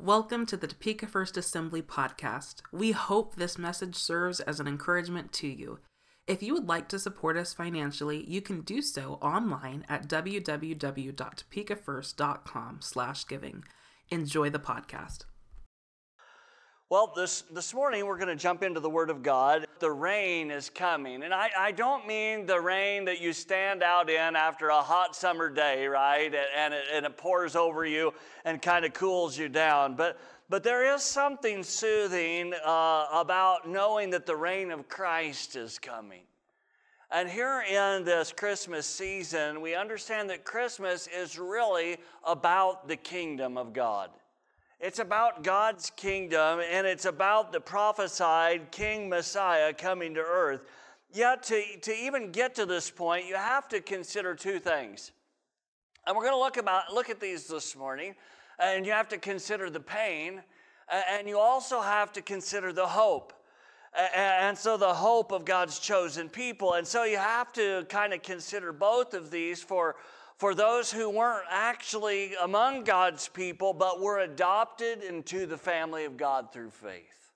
Welcome to the Topeka First Assembly podcast. We hope this message serves as an encouragement to you. If you would like to support us financially, you can do so online at www.topekafirst.com/giving. Enjoy the podcast. Well, this, this morning we're going to jump into the Word of God. The reign is coming. And I, I don't mean the rain that you stand out in after a hot summer day, right? And it, and it pours over you and kind of cools you down. But, but there is something soothing uh, about knowing that the reign of Christ is coming. And here in this Christmas season, we understand that Christmas is really about the kingdom of God. It's about God's kingdom and it's about the prophesied King Messiah coming to earth. Yet, to, to even get to this point, you have to consider two things. And we're going to look, about, look at these this morning. And you have to consider the pain, and you also have to consider the hope. And so, the hope of God's chosen people. And so, you have to kind of consider both of these for for those who weren't actually among God's people, but were adopted into the family of God through faith.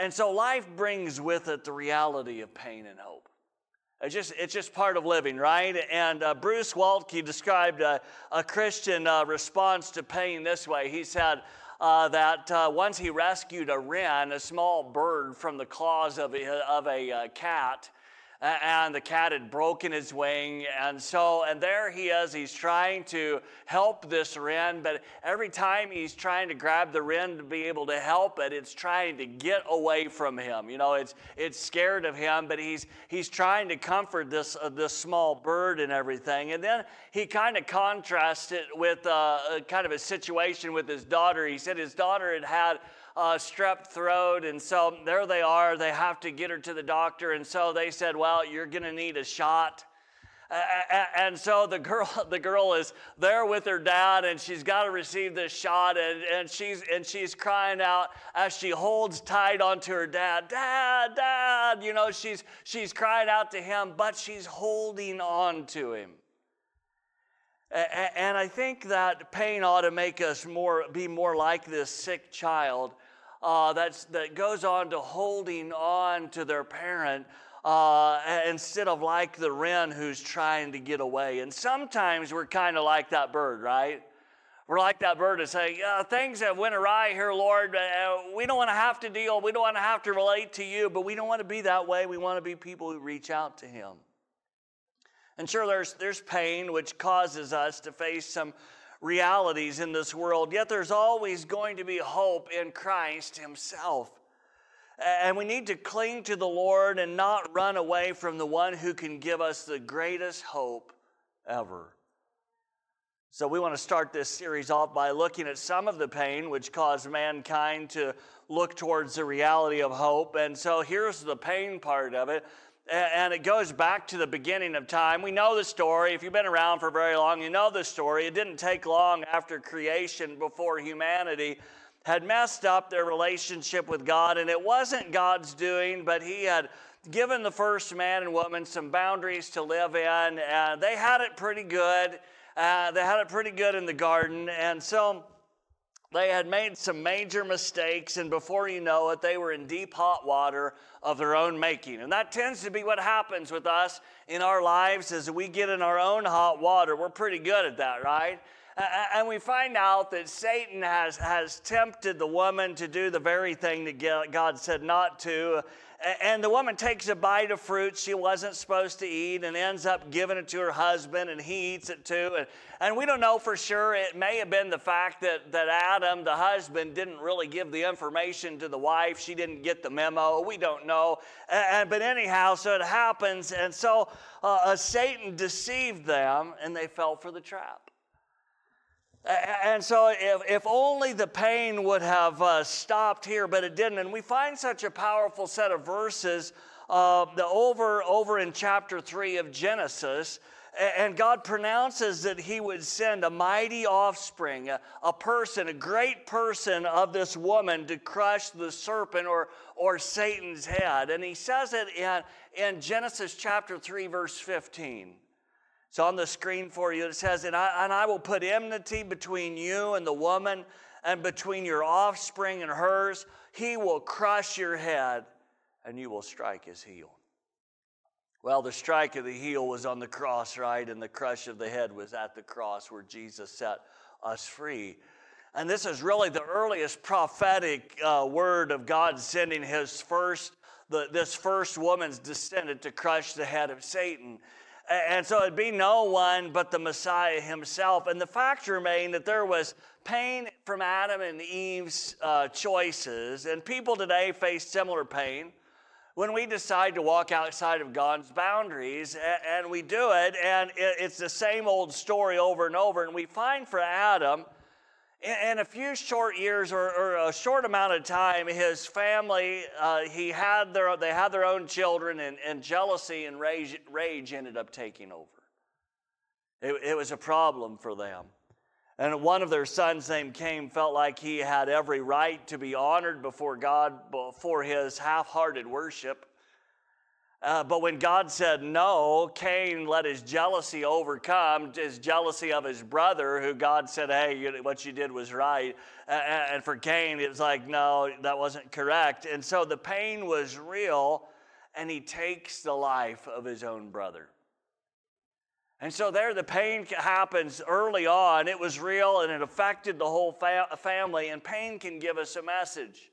And so life brings with it the reality of pain and hope. It's just, it's just part of living, right? And uh, Bruce Waltke described a, a Christian uh, response to pain this way. He said uh, that uh, once he rescued a wren, a small bird, from the claws of a, of a uh, cat, and the cat had broken his wing. And so, and there he is, he's trying to help this wren, but every time he's trying to grab the wren to be able to help it, it's trying to get away from him. You know, it's, it's scared of him, but he's, he's trying to comfort this, uh, this small bird and everything. And then he kind of contrasts it with uh, a, kind of a situation with his daughter. He said his daughter had had uh, strep throat. And so there they are. They have to get her to the doctor. And so they said, Well, you're going to need a shot. And so the girl, the girl is there with her dad, and she's got to receive this shot, and, and she's and she's crying out as she holds tight onto her dad, Dad, Dad. You know, she's she's crying out to him, but she's holding on to him. And I think that pain ought to make us more be more like this sick child uh, that's, that goes on to holding on to their parent uh, instead of like the wren who's trying to get away. And sometimes we're kind of like that bird, right? We're like that bird to say, things have went awry here, Lord. Uh, we don't want to have to deal. We don't want to have to relate to you, but we don't want to be that way. We want to be people who reach out to Him. And sure, there's, there's pain which causes us to face some realities in this world, yet there's always going to be hope in Christ Himself. And we need to cling to the Lord and not run away from the one who can give us the greatest hope ever. So, we want to start this series off by looking at some of the pain which caused mankind to look towards the reality of hope. And so, here's the pain part of it and it goes back to the beginning of time. We know the story. If you've been around for very long, you know the story. It didn't take long after creation before humanity had messed up their relationship with God, and it wasn't God's doing, but He had given the first man and woman some boundaries to live in. and they had it pretty good. Uh, they had it pretty good in the garden, and so they had made some major mistakes, and before you know it, they were in deep hot water of their own making. And that tends to be what happens with us in our lives as we get in our own hot water. We're pretty good at that, right? And we find out that Satan has, has tempted the woman to do the very thing that God said not to. And the woman takes a bite of fruit she wasn't supposed to eat and ends up giving it to her husband, and he eats it too. And, and we don't know for sure. It may have been the fact that, that Adam, the husband, didn't really give the information to the wife. She didn't get the memo. We don't know. And, but anyhow, so it happens. And so uh, uh Satan deceived them, and they fell for the trap. And so, if, if only the pain would have uh, stopped here, but it didn't. And we find such a powerful set of verses uh, the over, over in chapter 3 of Genesis. And God pronounces that He would send a mighty offspring, a, a person, a great person of this woman to crush the serpent or, or Satan's head. And He says it in, in Genesis chapter 3, verse 15. It's on the screen for you. It says, and I, and I will put enmity between you and the woman, and between your offspring and hers, he will crush your head and you will strike his heel. Well, the strike of the heel was on the cross, right? And the crush of the head was at the cross where Jesus set us free. And this is really the earliest prophetic uh, word of God sending his first, the, this first woman's descendant to crush the head of Satan. And so it'd be no one but the Messiah himself. And the fact remained that there was pain from Adam and Eve's uh, choices, and people today face similar pain when we decide to walk outside of God's boundaries, and we do it, and it's the same old story over and over. And we find for Adam, in a few short years or, or a short amount of time, his family, uh, he had their, they had their own children, and, and jealousy and rage, rage ended up taking over. It, it was a problem for them. And one of their sons, named Cain, felt like he had every right to be honored before God for his half hearted worship. Uh, but when God said no, Cain let his jealousy overcome his jealousy of his brother, who God said, Hey, you, what you did was right. And for Cain, it was like, No, that wasn't correct. And so the pain was real, and he takes the life of his own brother. And so there, the pain happens early on. It was real and it affected the whole fa- family. And pain can give us a message.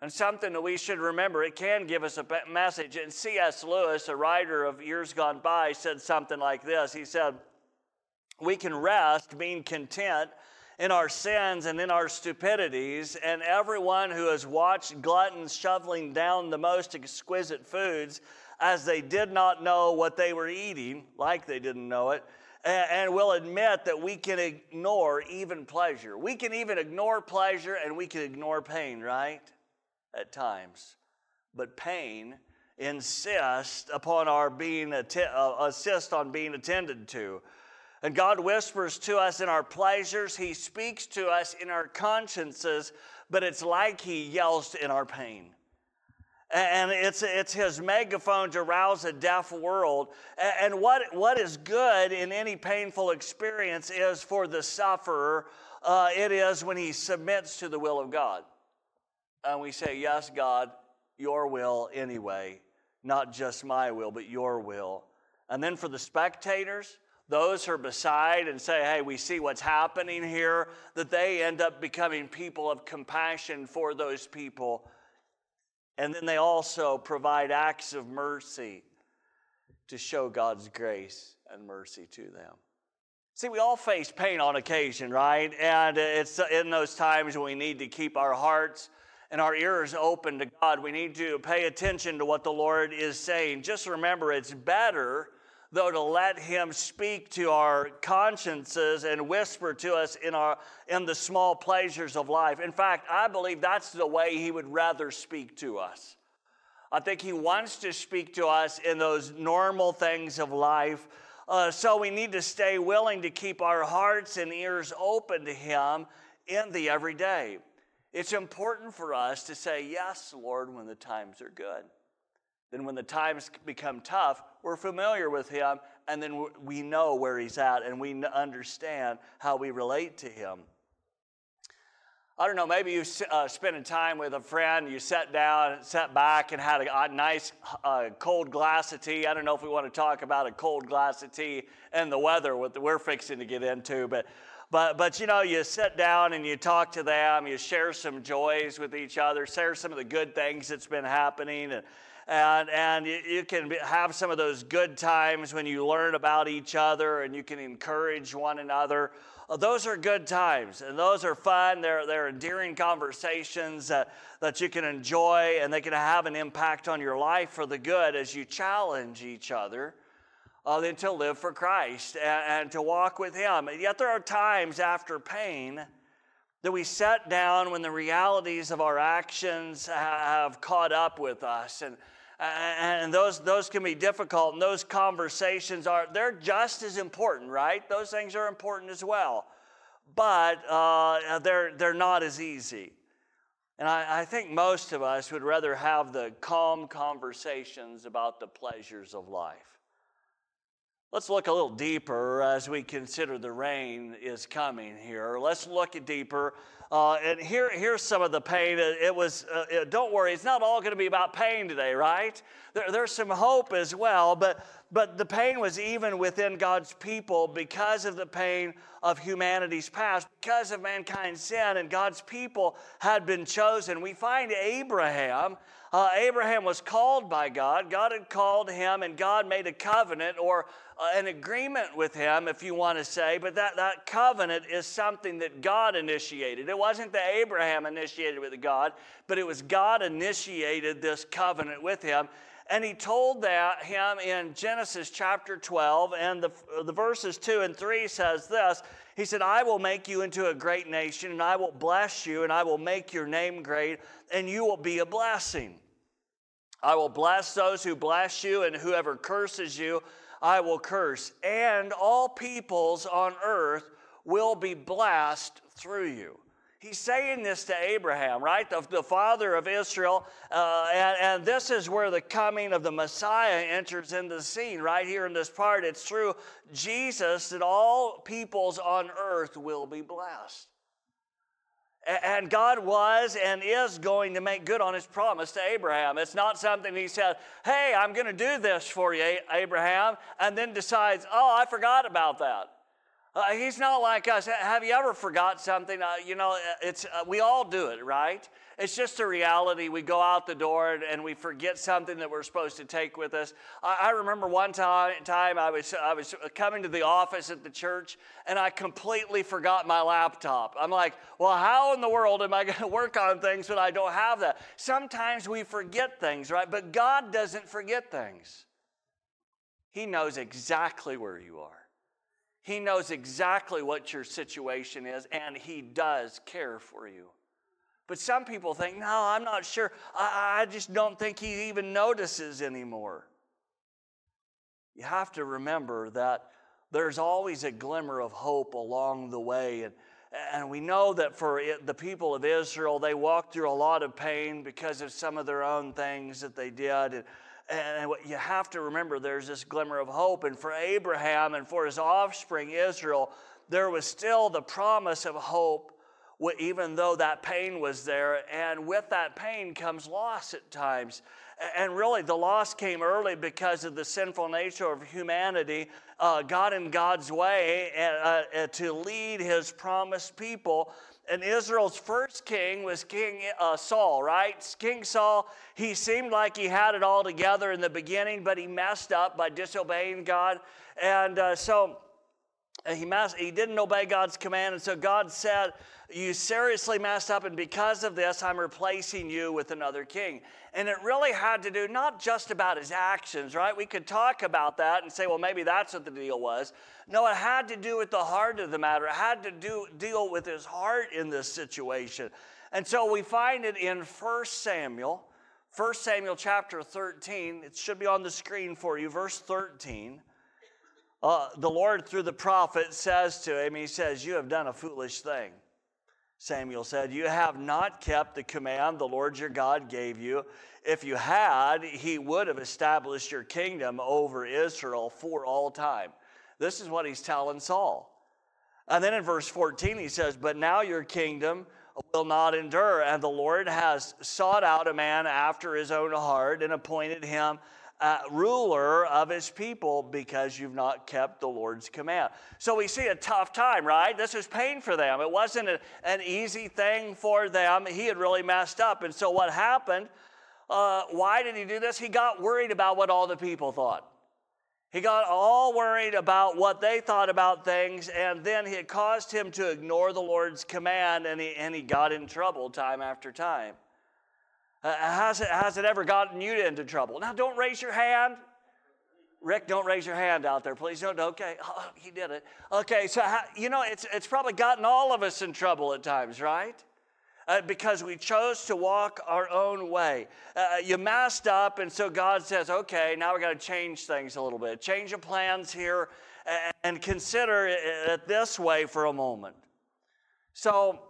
And something that we should remember, it can give us a message. And C.S. Lewis, a writer of years gone by, said something like this He said, We can rest, being content in our sins and in our stupidities. And everyone who has watched gluttons shoveling down the most exquisite foods as they did not know what they were eating, like they didn't know it, and will admit that we can ignore even pleasure. We can even ignore pleasure and we can ignore pain, right? At times. But pain insists upon our being uh, assist on being attended to. And God whispers to us in our pleasures, He speaks to us in our consciences, but it's like He yells in our pain. And it's, it's his megaphone to rouse a deaf world. And what, what is good in any painful experience is for the sufferer, uh, it is when he submits to the will of God. And we say, Yes, God, your will anyway, not just my will, but your will. And then for the spectators, those who are beside and say, hey, we see what's happening here, that they end up becoming people of compassion for those people and then they also provide acts of mercy to show God's grace and mercy to them. See, we all face pain on occasion, right? And it's in those times when we need to keep our hearts and our ears open to God. We need to pay attention to what the Lord is saying. Just remember, it's better though to let him speak to our consciences and whisper to us in our in the small pleasures of life in fact i believe that's the way he would rather speak to us i think he wants to speak to us in those normal things of life uh, so we need to stay willing to keep our hearts and ears open to him in the everyday it's important for us to say yes lord when the times are good then, when the times become tough, we're familiar with Him, and then we know where He's at, and we understand how we relate to Him. I don't know, maybe you uh, spent time with a friend, you sat down, sat back, and had a, a nice uh, cold glass of tea. I don't know if we want to talk about a cold glass of tea and the weather, what we're fixing to get into, but but, but you know, you sit down and you talk to them, you share some joys with each other, share some of the good things that's been happening. And, and, and you can have some of those good times when you learn about each other and you can encourage one another. Uh, those are good times and those are fun. They're, they're endearing conversations that, that you can enjoy and they can have an impact on your life for the good as you challenge each other. Uh, than to live for Christ and, and to walk with Him. And yet, there are times after pain that we set down when the realities of our actions have caught up with us. And, and those, those can be difficult and those conversations are they're just as important right? Those things are important as well. But uh, they're, they're not as easy. And I, I think most of us would rather have the calm conversations about the pleasures of life Let's look a little deeper as we consider the reign is coming here. Let's look deeper. Uh, and here, here's some of the pain. It was, uh, it, don't worry, it's not all going to be about pain today, right? There, there's some hope as well, but, but the pain was even within God's people because of the pain of humanity's past, because of mankind's sin, and God's people had been chosen. We find Abraham uh, Abraham was called by God. God had called him, and God made a covenant or an agreement with him, if you want to say. But that, that covenant is something that God initiated. It wasn't that Abraham initiated with God, but it was God initiated this covenant with him. And he told that him in Genesis chapter 12, and the, the verses 2 and 3 says this. He said, I will make you into a great nation, and I will bless you, and I will make your name great, and you will be a blessing. I will bless those who bless you, and whoever curses you, I will curse. And all peoples on earth will be blessed through you. He's saying this to Abraham, right? The, the father of Israel. Uh, and, and this is where the coming of the Messiah enters into the scene, right here in this part. It's through Jesus that all peoples on earth will be blessed. And God was and is going to make good on his promise to Abraham. It's not something he said, Hey, I'm going to do this for you, Abraham, and then decides, Oh, I forgot about that. Uh, he's not like us. Have you ever forgot something? Uh, you know, it's uh, we all do it, right? It's just a reality. We go out the door and, and we forget something that we're supposed to take with us. I, I remember one time, time I was I was coming to the office at the church and I completely forgot my laptop. I'm like, well, how in the world am I going to work on things when I don't have that? Sometimes we forget things, right? But God doesn't forget things. He knows exactly where you are. He knows exactly what your situation is, and He does care for you. But some people think, no, I'm not sure. I, I just don't think He even notices anymore. You have to remember that there's always a glimmer of hope along the way. And, and we know that for it, the people of Israel, they walked through a lot of pain because of some of their own things that they did. And, and what you have to remember there's this glimmer of hope. And for Abraham and for his offspring, Israel, there was still the promise of hope, even though that pain was there. And with that pain comes loss at times. And really, the loss came early because of the sinful nature of humanity. Uh, God in God's way uh, uh, to lead his promised people and Israel's first king was King uh, Saul, right? King Saul, he seemed like he had it all together in the beginning, but he messed up by disobeying God. And uh, so he, he didn't obey God's command. And so God said, You seriously messed up, and because of this, I'm replacing you with another king. And it really had to do not just about his actions, right? We could talk about that and say, Well, maybe that's what the deal was. No, it had to do with the heart of the matter. It had to do, deal with his heart in this situation. And so we find it in 1 Samuel, 1 Samuel chapter 13. It should be on the screen for you, verse 13. Uh, the Lord, through the prophet, says to him, He says, You have done a foolish thing. Samuel said, You have not kept the command the Lord your God gave you. If you had, He would have established your kingdom over Israel for all time. This is what he's telling Saul. And then in verse 14, he says, But now your kingdom will not endure. And the Lord has sought out a man after his own heart and appointed him uh, ruler of his people because you've not kept the Lord's command. So we see a tough time, right? This was pain for them. It wasn't a, an easy thing for them. He had really messed up. And so what happened? Uh, why did he do this? He got worried about what all the people thought. He got all worried about what they thought about things, and then it caused him to ignore the Lord's command, and he, and he got in trouble time after time. Uh, has, it, has it ever gotten you into trouble? Now, don't raise your hand. Rick, don't raise your hand out there, please. Don't. Okay, oh, he did it. Okay, so you know it's it's probably gotten all of us in trouble at times, right? uh, because we chose to walk our own way. Uh, you messed up, and so God says, okay, now we got to change things a little bit. Change your plans here and, and consider it this way for a moment. So,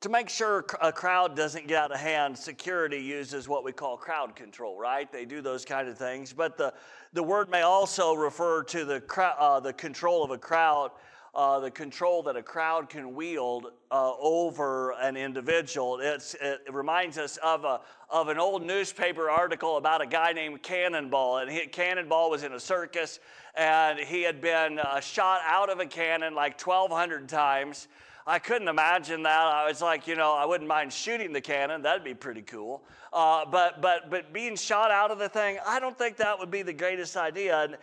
to make sure a crowd doesn't get out of hand, security uses what we call crowd control, right? They do those kind of things. But the, the word may also refer to the, uh, the control of a crowd, uh, the control that a crowd can wield uh, over an individual. It's, it reminds us of, a, of an old newspaper article about a guy named Cannonball. And he, Cannonball was in a circus, and he had been uh, shot out of a cannon like 1,200 times. I couldn't imagine that. I was like, you know, I wouldn't mind shooting the cannon. That'd be pretty cool. Uh, but, but, but being shot out of the thing, I don't think that would be the greatest idea. And,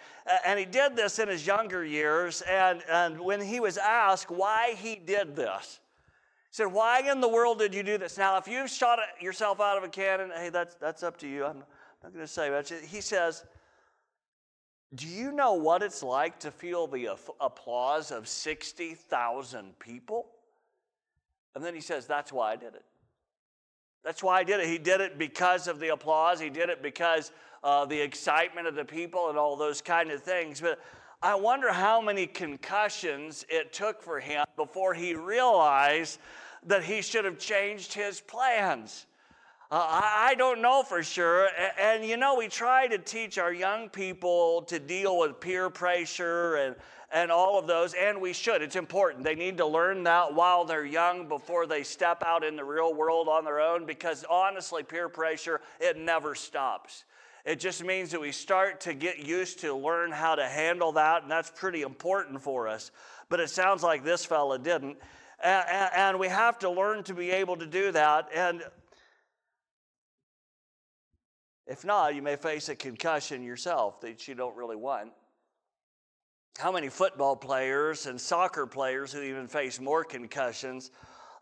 and he did this in his younger years. And, and when he was asked why he did this, he said, Why in the world did you do this? Now, if you've shot yourself out of a cannon, hey, that's, that's up to you. I'm not going to say much. He says, do you know what it's like to feel the applause of 60,000 people? And then he says, That's why I did it. That's why I did it. He did it because of the applause. He did it because uh, the excitement of the people and all those kind of things. But I wonder how many concussions it took for him before he realized that he should have changed his plans. Uh, I, don't know for sure. And, and, you know, we try to teach our young people to deal with peer pressure and, and all of those, and we should. It's important. They need to learn that while they're young before they step out in the real world on their own because honestly, peer pressure, it never stops. It just means that we start to get used to learn how to handle that, and that's pretty important for us. But it sounds like this fella didn't. And, and we have to learn to be able to do that. And if not, you may face a concussion yourself that you don't really want. How many football players and soccer players who even face more concussions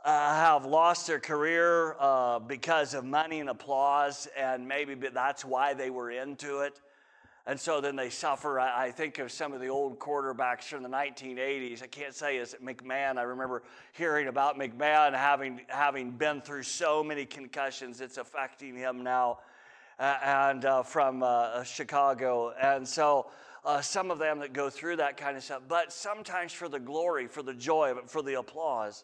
uh, have lost their career uh, because of money and applause, and maybe that's why they were into it? And so then they suffer. I think of some of the old quarterbacks from the 1980s. I can't say it's McMahon. I remember hearing about McMahon having, having been through so many concussions, it's affecting him now and uh, from uh, Chicago. And so uh, some of them that go through that kind of stuff, but sometimes for the glory, for the joy of it, for the applause.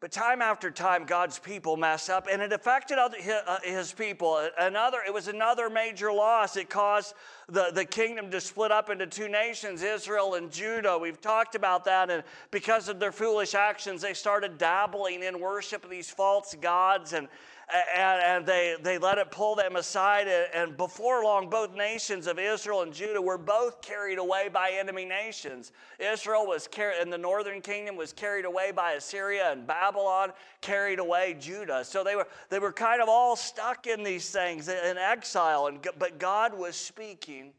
But time after time, God's people mess up, and it affected other, uh, his people. Another, it was another major loss. It caused the, the kingdom to split up into two nations, Israel and Judah. We've talked about that, and because of their foolish actions, they started dabbling in worship of these false gods, and and, and they, they let it pull them aside. And before long, both nations of Israel and Judah were both carried away by enemy nations. Israel was carried, and the northern kingdom was carried away by Assyria, and Babylon carried away Judah. So they were, they were kind of all stuck in these things in exile. And, but God was speaking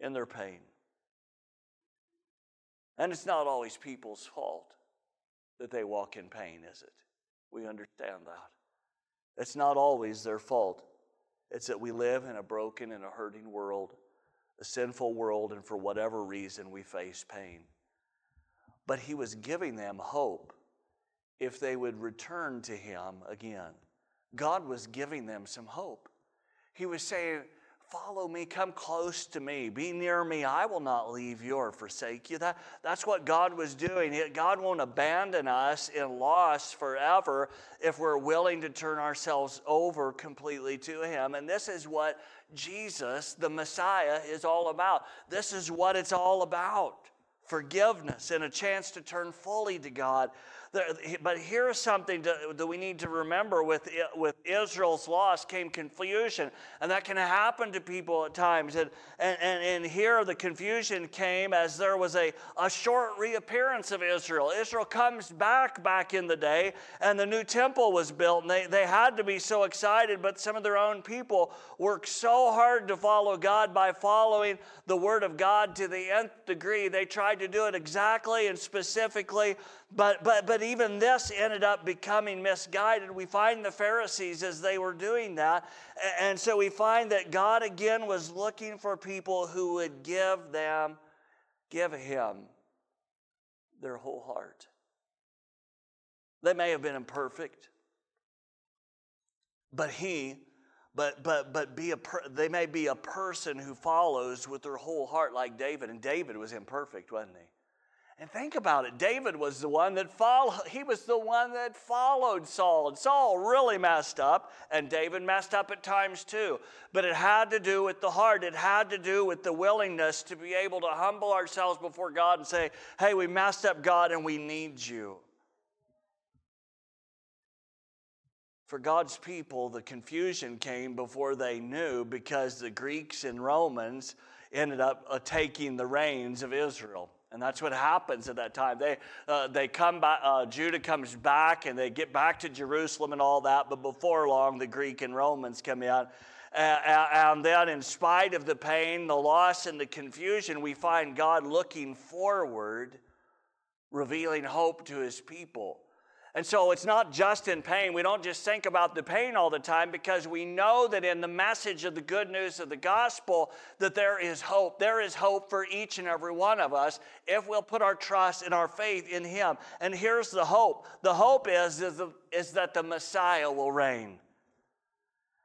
in their pain. And it's not always people's fault that they walk in pain, is it? We understand that. It's not always their fault. It's that we live in a broken and a hurting world, a sinful world, and for whatever reason we face pain. But He was giving them hope if they would return to Him again. God was giving them some hope. He was saying, Follow me, come close to me, be near me. I will not leave you or forsake you. That, that's what God was doing. God won't abandon us in loss forever if we're willing to turn ourselves over completely to Him. And this is what Jesus, the Messiah, is all about. This is what it's all about forgiveness and a chance to turn fully to God. But here's something that we need to remember with, with Israel's loss came confusion. And that can happen to people at times. And, and, and here the confusion came as there was a, a short reappearance of Israel. Israel comes back back in the day, and the new temple was built. And they, they had to be so excited, but some of their own people worked so hard to follow God by following the Word of God to the nth degree. They tried to do it exactly and specifically but, but, but even this ended up becoming misguided. We find the Pharisees as they were doing that. And so we find that God again was looking for people who would give them, give Him their whole heart. They may have been imperfect, but He, but but but be a per, they may be a person who follows with their whole heart like David, and David was imperfect, wasn't he? And think about it. David was the one that followed, he was the one that followed Saul. And Saul really messed up, and David messed up at times too. But it had to do with the heart. It had to do with the willingness to be able to humble ourselves before God and say, hey, we messed up, God, and we need you. For God's people, the confusion came before they knew because the Greeks and Romans ended up uh, taking the reins of Israel. And that's what happens at that time. They, uh, they come back, uh, Judah comes back and they get back to Jerusalem and all that, but before long, the Greek and Romans come in. and then, in spite of the pain, the loss, and the confusion, we find God looking forward, revealing hope to his people. And so it's not just in pain. We don't just think about the pain all the time because we know that in the message of the good news of the gospel that there is hope. There is hope for each and every one of us if we'll put our trust and our faith in him. And here's the hope. The hope is, is, the, is that the Messiah will reign.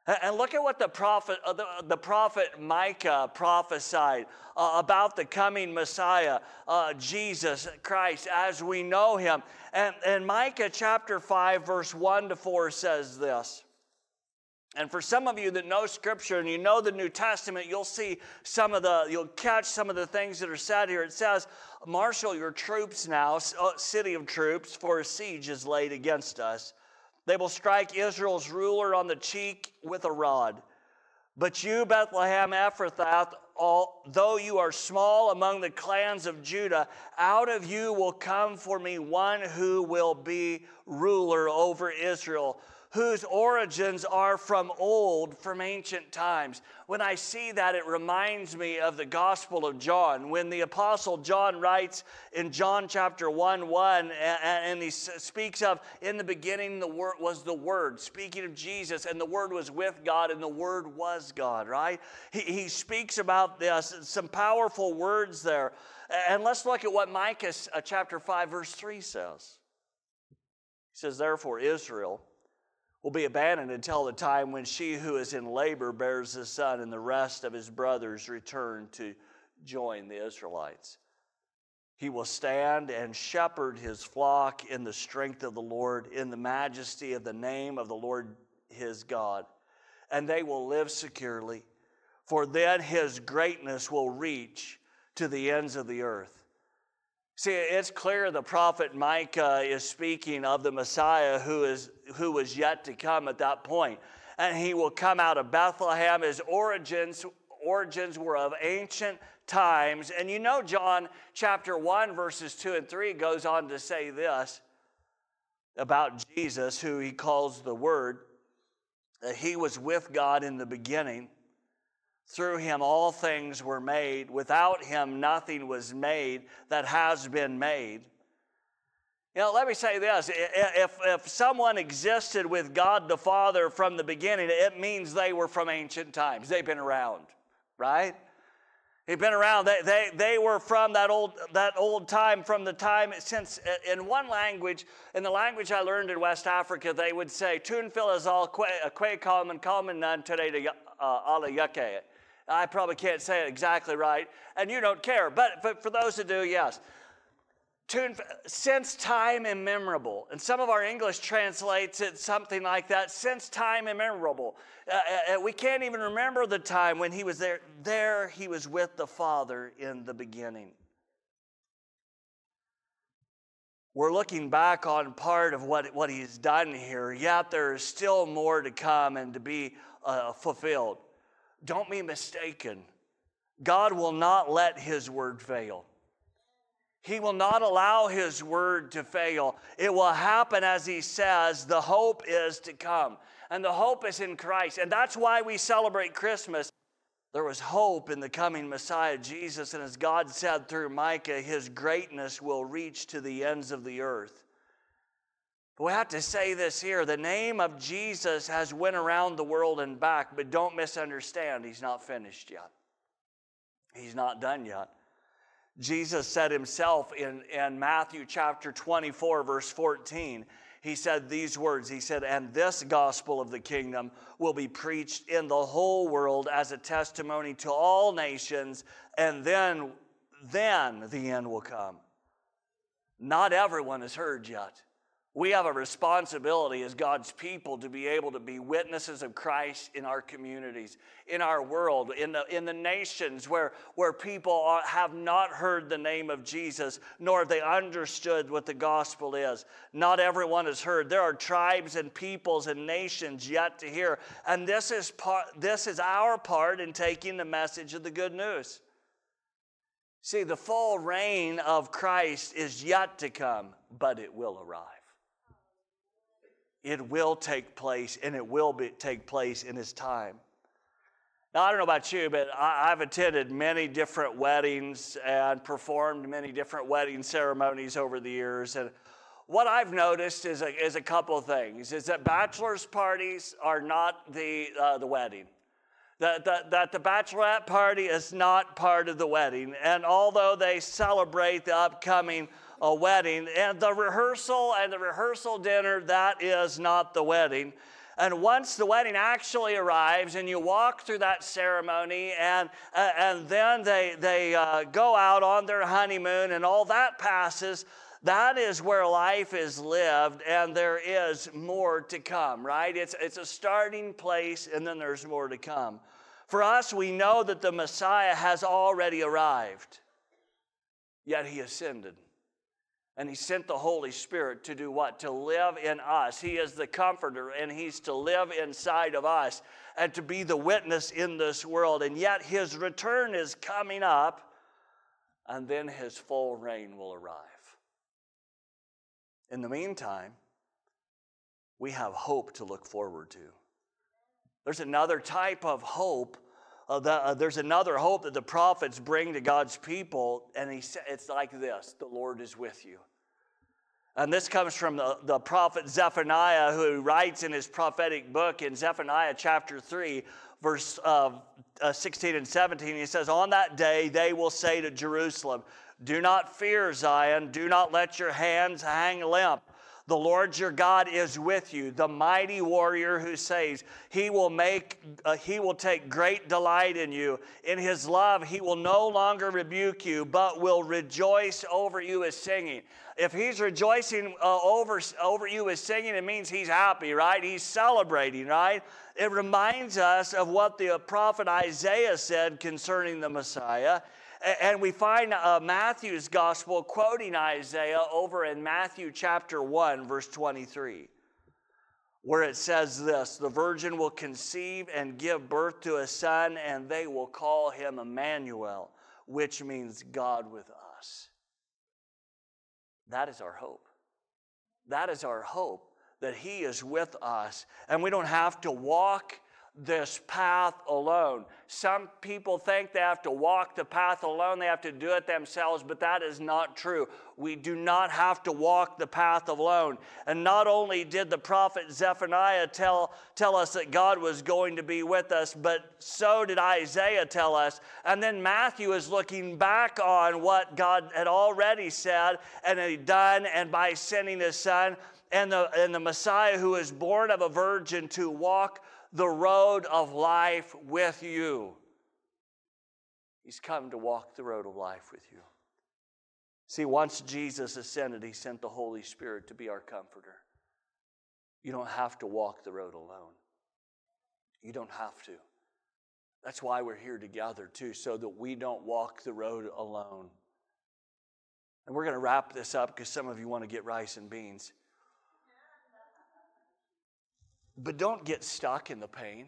And look at what the prophet, uh, the, prophet Micah prophesied uh, about the coming Messiah, uh, Jesus Christ, as we know him. And, and Micah chapter 5, verse 1 to 4 says this. And for some of you that know Scripture and you know the New Testament, you'll see some of the, you'll catch some of the things that are said here. It says, Marshal your troops now, city of troops, for a siege is laid against us. They will strike Israel's ruler on the cheek with a rod. But you, Bethlehem Ephrathah, though you are small among the clans of Judah, out of you will come for me one who will be ruler over Israel whose origins are from old, from ancient times. When I see that, it reminds me of the Gospel of John. When the Apostle John writes in John chapter 1 1, and he speaks of, in the beginning the word was the Word, speaking of Jesus, and the Word was with God, and the Word was God, right? He, he speaks about this, some powerful words there. And let's look at what Micah uh, chapter 5, verse 3 says. He says, Therefore, Israel will be abandoned until the time when she who is in labor bears a son and the rest of his brothers return to join the Israelites. He will stand and shepherd his flock in the strength of the Lord, in the majesty of the name of the Lord his God. And they will live securely, for then his greatness will reach to the ends of the earth. See, it's clear the prophet Micah is speaking of the Messiah who, is, who was yet to come at that point. And he will come out of Bethlehem. His origins, origins were of ancient times. And you know, John chapter 1, verses 2 and 3 goes on to say this about Jesus, who he calls the Word, that he was with God in the beginning. Through him all things were made. Without him nothing was made that has been made. You know, let me say this if, if someone existed with God the Father from the beginning, it means they were from ancient times. They've been around, right? They've been around. They, they, they were from that old, that old time, from the time since, in one language, in the language I learned in West Africa, they would say, Tun fil is all kwe kalman kalman nan tere de uh, ala yake. I probably can't say it exactly right, and you don't care. But, for those who do, yes. since time immemorable. And some of our English translates it something like that since time immemorable. Uh, uh, uh, we can't even remember the time when he was there. There he was with the Father in the beginning. We're looking back on part of what, what he's done here, yet there is still more to come and to be uh, fulfilled. Don't be mistaken. God will not let His word fail. He will not allow His word to fail. It will happen as He says. The hope is to come, and the hope is in Christ. And that's why we celebrate Christmas. There was hope in the coming Messiah, Jesus, and as God said through Micah, His greatness will reach to the ends of the earth. But we have to say this here. The name of Jesus has went around the world and back, but don't misunderstand, he's not finished yet. He's not done yet. Jesus said himself in, in Matthew chapter 24, verse 14, he said these words He said, And this gospel of the kingdom will be preached in the whole world as a testimony to all nations, and then, then the end will come. Not everyone has heard yet. We have a responsibility as God's people to be able to be witnesses of Christ in our communities, in our world, in the, in the nations where, where people are, have not heard the name of Jesus, nor have they understood what the gospel is. Not everyone has heard. There are tribes and peoples and nations yet to hear. And this is, part, this is our part in taking the message of the good news. See, the full reign of Christ is yet to come, but it will arrive. It will take place, and it will be, take place in His time. Now, I don't know about you, but I, have attended many different weddings and performed many different wedding ceremonies over the years. And what I've noticed is a, is a couple of things is that bachelor's parties are not the, uh, the wedding. That, that, that the bachelorette party is not part of the wedding. And although they celebrate the upcoming a wedding. And the rehearsal and the rehearsal dinner, that is not the wedding. And once the wedding actually arrives and you walk through that ceremony, and, uh, and then they, they uh, go out on their honeymoon and all that passes, that is where life is lived and there is more to come, right? It's, it's a starting place and then there's more to come. For us, we know that the Messiah has already arrived, yet he ascended. And he sent the Holy Spirit to do what? To live in us. He is the comforter, and he's to live inside of us and to be the witness in this world. And yet his return is coming up, and then his full reign will arrive. In the meantime, we have hope to look forward to. There's another type of hope. Uh, the, uh, there's another hope that the prophets bring to God's people, and he, it's like this the Lord is with you. And this comes from the, the prophet Zephaniah, who writes in his prophetic book in Zephaniah chapter 3, verse uh, uh, 16 and 17. He says, On that day they will say to Jerusalem, Do not fear, Zion, do not let your hands hang limp. The Lord your God is with you, the mighty warrior who saves. He will make uh, he will take great delight in you. In his love he will no longer rebuke you, but will rejoice over you as singing. If he's rejoicing uh, over over you as singing, it means he's happy, right? He's celebrating, right? It reminds us of what the prophet Isaiah said concerning the Messiah. And we find uh, Matthew's gospel quoting Isaiah over in Matthew chapter 1, verse 23, where it says this The virgin will conceive and give birth to a son, and they will call him Emmanuel, which means God with us. That is our hope. That is our hope that He is with us, and we don't have to walk this path alone. Some people think they have to walk the path alone, they have to do it themselves, but that is not true. We do not have to walk the path alone. And not only did the prophet Zephaniah tell, tell us that God was going to be with us, but so did Isaiah tell us. And then Matthew is looking back on what God had already said and had done, and by sending his son and the, and the Messiah who is born of a virgin to walk the road of life with you. He's come to walk the road of life with you. See, once Jesus ascended, he sent the Holy Spirit to be our comforter. You don't have to walk the road alone. You don't have to. That's why we're here together, too, so that we don't walk the road alone. And we're going to wrap this up because some of you want to get rice and beans. But don't get stuck in the pain.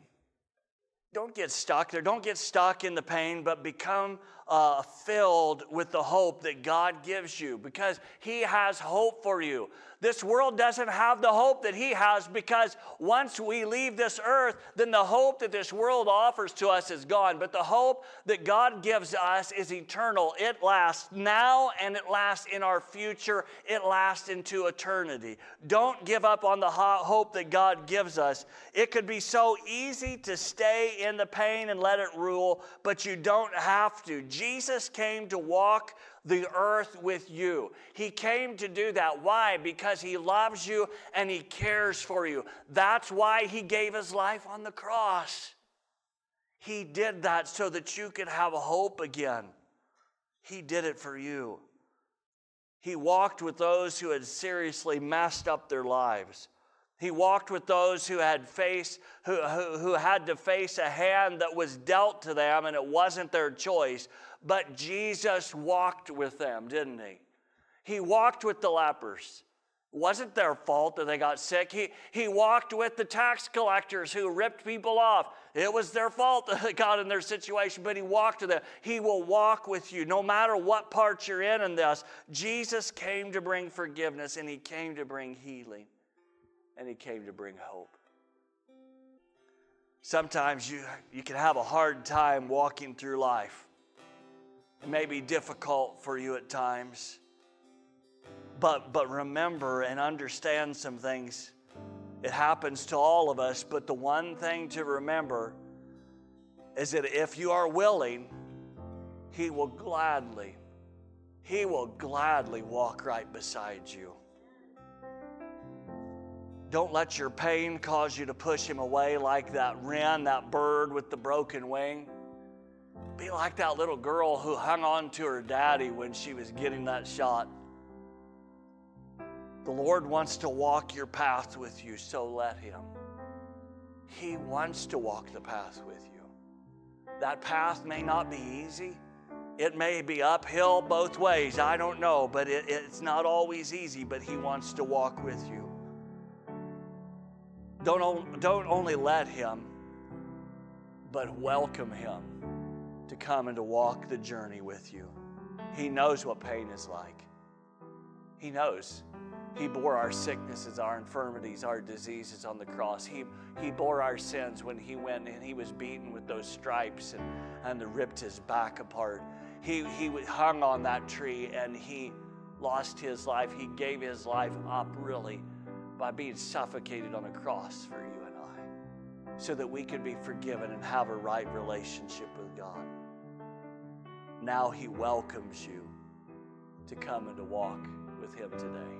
Don't get stuck there. Don't get stuck in the pain, but become uh, filled with the hope that God gives you because He has hope for you. This world doesn't have the hope that He has because once we leave this earth, then the hope that this world offers to us is gone. But the hope that God gives us is eternal. It lasts now and it lasts in our future. It lasts into eternity. Don't give up on the hope that God gives us. It could be so easy to stay in the pain and let it rule, but you don't have to. Jesus came to walk the earth with you. He came to do that. Why? Because He loves you and He cares for you. That's why He gave His life on the cross. He did that so that you could have hope again. He did it for you. He walked with those who had seriously messed up their lives. He walked with those who had face, who, who, who, had to face a hand that was dealt to them and it wasn't their choice. But Jesus walked with them, didn't he? He walked with the lepers. Wasn't their fault that they got sick. He, he walked with the tax collectors who ripped people off. It was their fault that they got in their situation, but he walked with them. He will walk with you no matter what part you're in in this. Jesus came to bring forgiveness and he came to bring healing and he came to bring hope. Sometimes you, you can have a hard time walking through life. It may be difficult for you at times. But, but remember and understand some things. It happens to all of us, but the one thing to remember is that if you are willing, He will gladly, He will gladly walk right beside you. Don't let your pain cause you to push Him away like that wren, that bird with the broken wing. Be like that little girl who hung on to her daddy when she was getting that shot. The Lord wants to walk your path with you, so let Him. He wants to walk the path with you. That path may not be easy. It may be uphill both ways. I don't know, but it, it's not always easy, but He wants to walk with you. Don't, don't only let Him, but welcome Him to come and to walk the journey with you. He knows what pain is like. He knows. He bore our sicknesses, our infirmities, our diseases on the cross. He, he bore our sins when he went and he was beaten with those stripes and, and ripped his back apart. He, he hung on that tree and he lost his life. He gave his life up, really, by being suffocated on a cross for you and I, so that we could be forgiven and have a right relationship with God. Now he welcomes you to come and to walk with him today.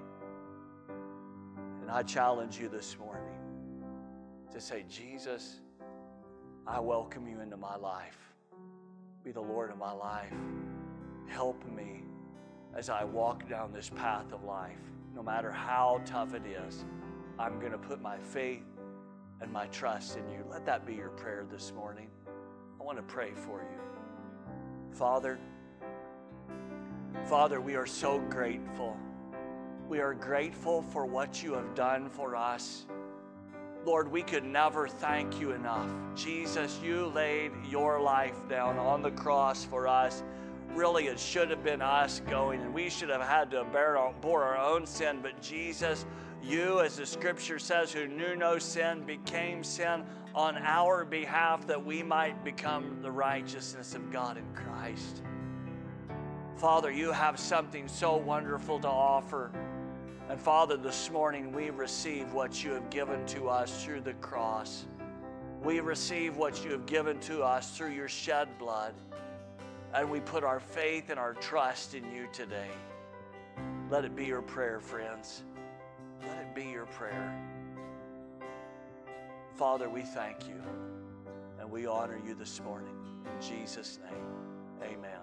And I challenge you this morning to say, Jesus, I welcome you into my life. Be the Lord of my life. Help me as I walk down this path of life. No matter how tough it is, I'm going to put my faith and my trust in you. Let that be your prayer this morning. I want to pray for you. Father, Father, we are so grateful we are grateful for what you have done for us. Lord, we could never thank you enough. Jesus, you laid your life down on the cross for us. Really, it should have been us going, and we should have had to bear our, bore our own sin. But Jesus, you, as the scripture says, who knew no sin, became sin on our behalf that we might become the righteousness of God in Christ. Father, you have something so wonderful to offer. And Father, this morning we receive what you have given to us through the cross. We receive what you have given to us through your shed blood. And we put our faith and our trust in you today. Let it be your prayer, friends. Let it be your prayer. Father, we thank you and we honor you this morning. In Jesus' name, amen.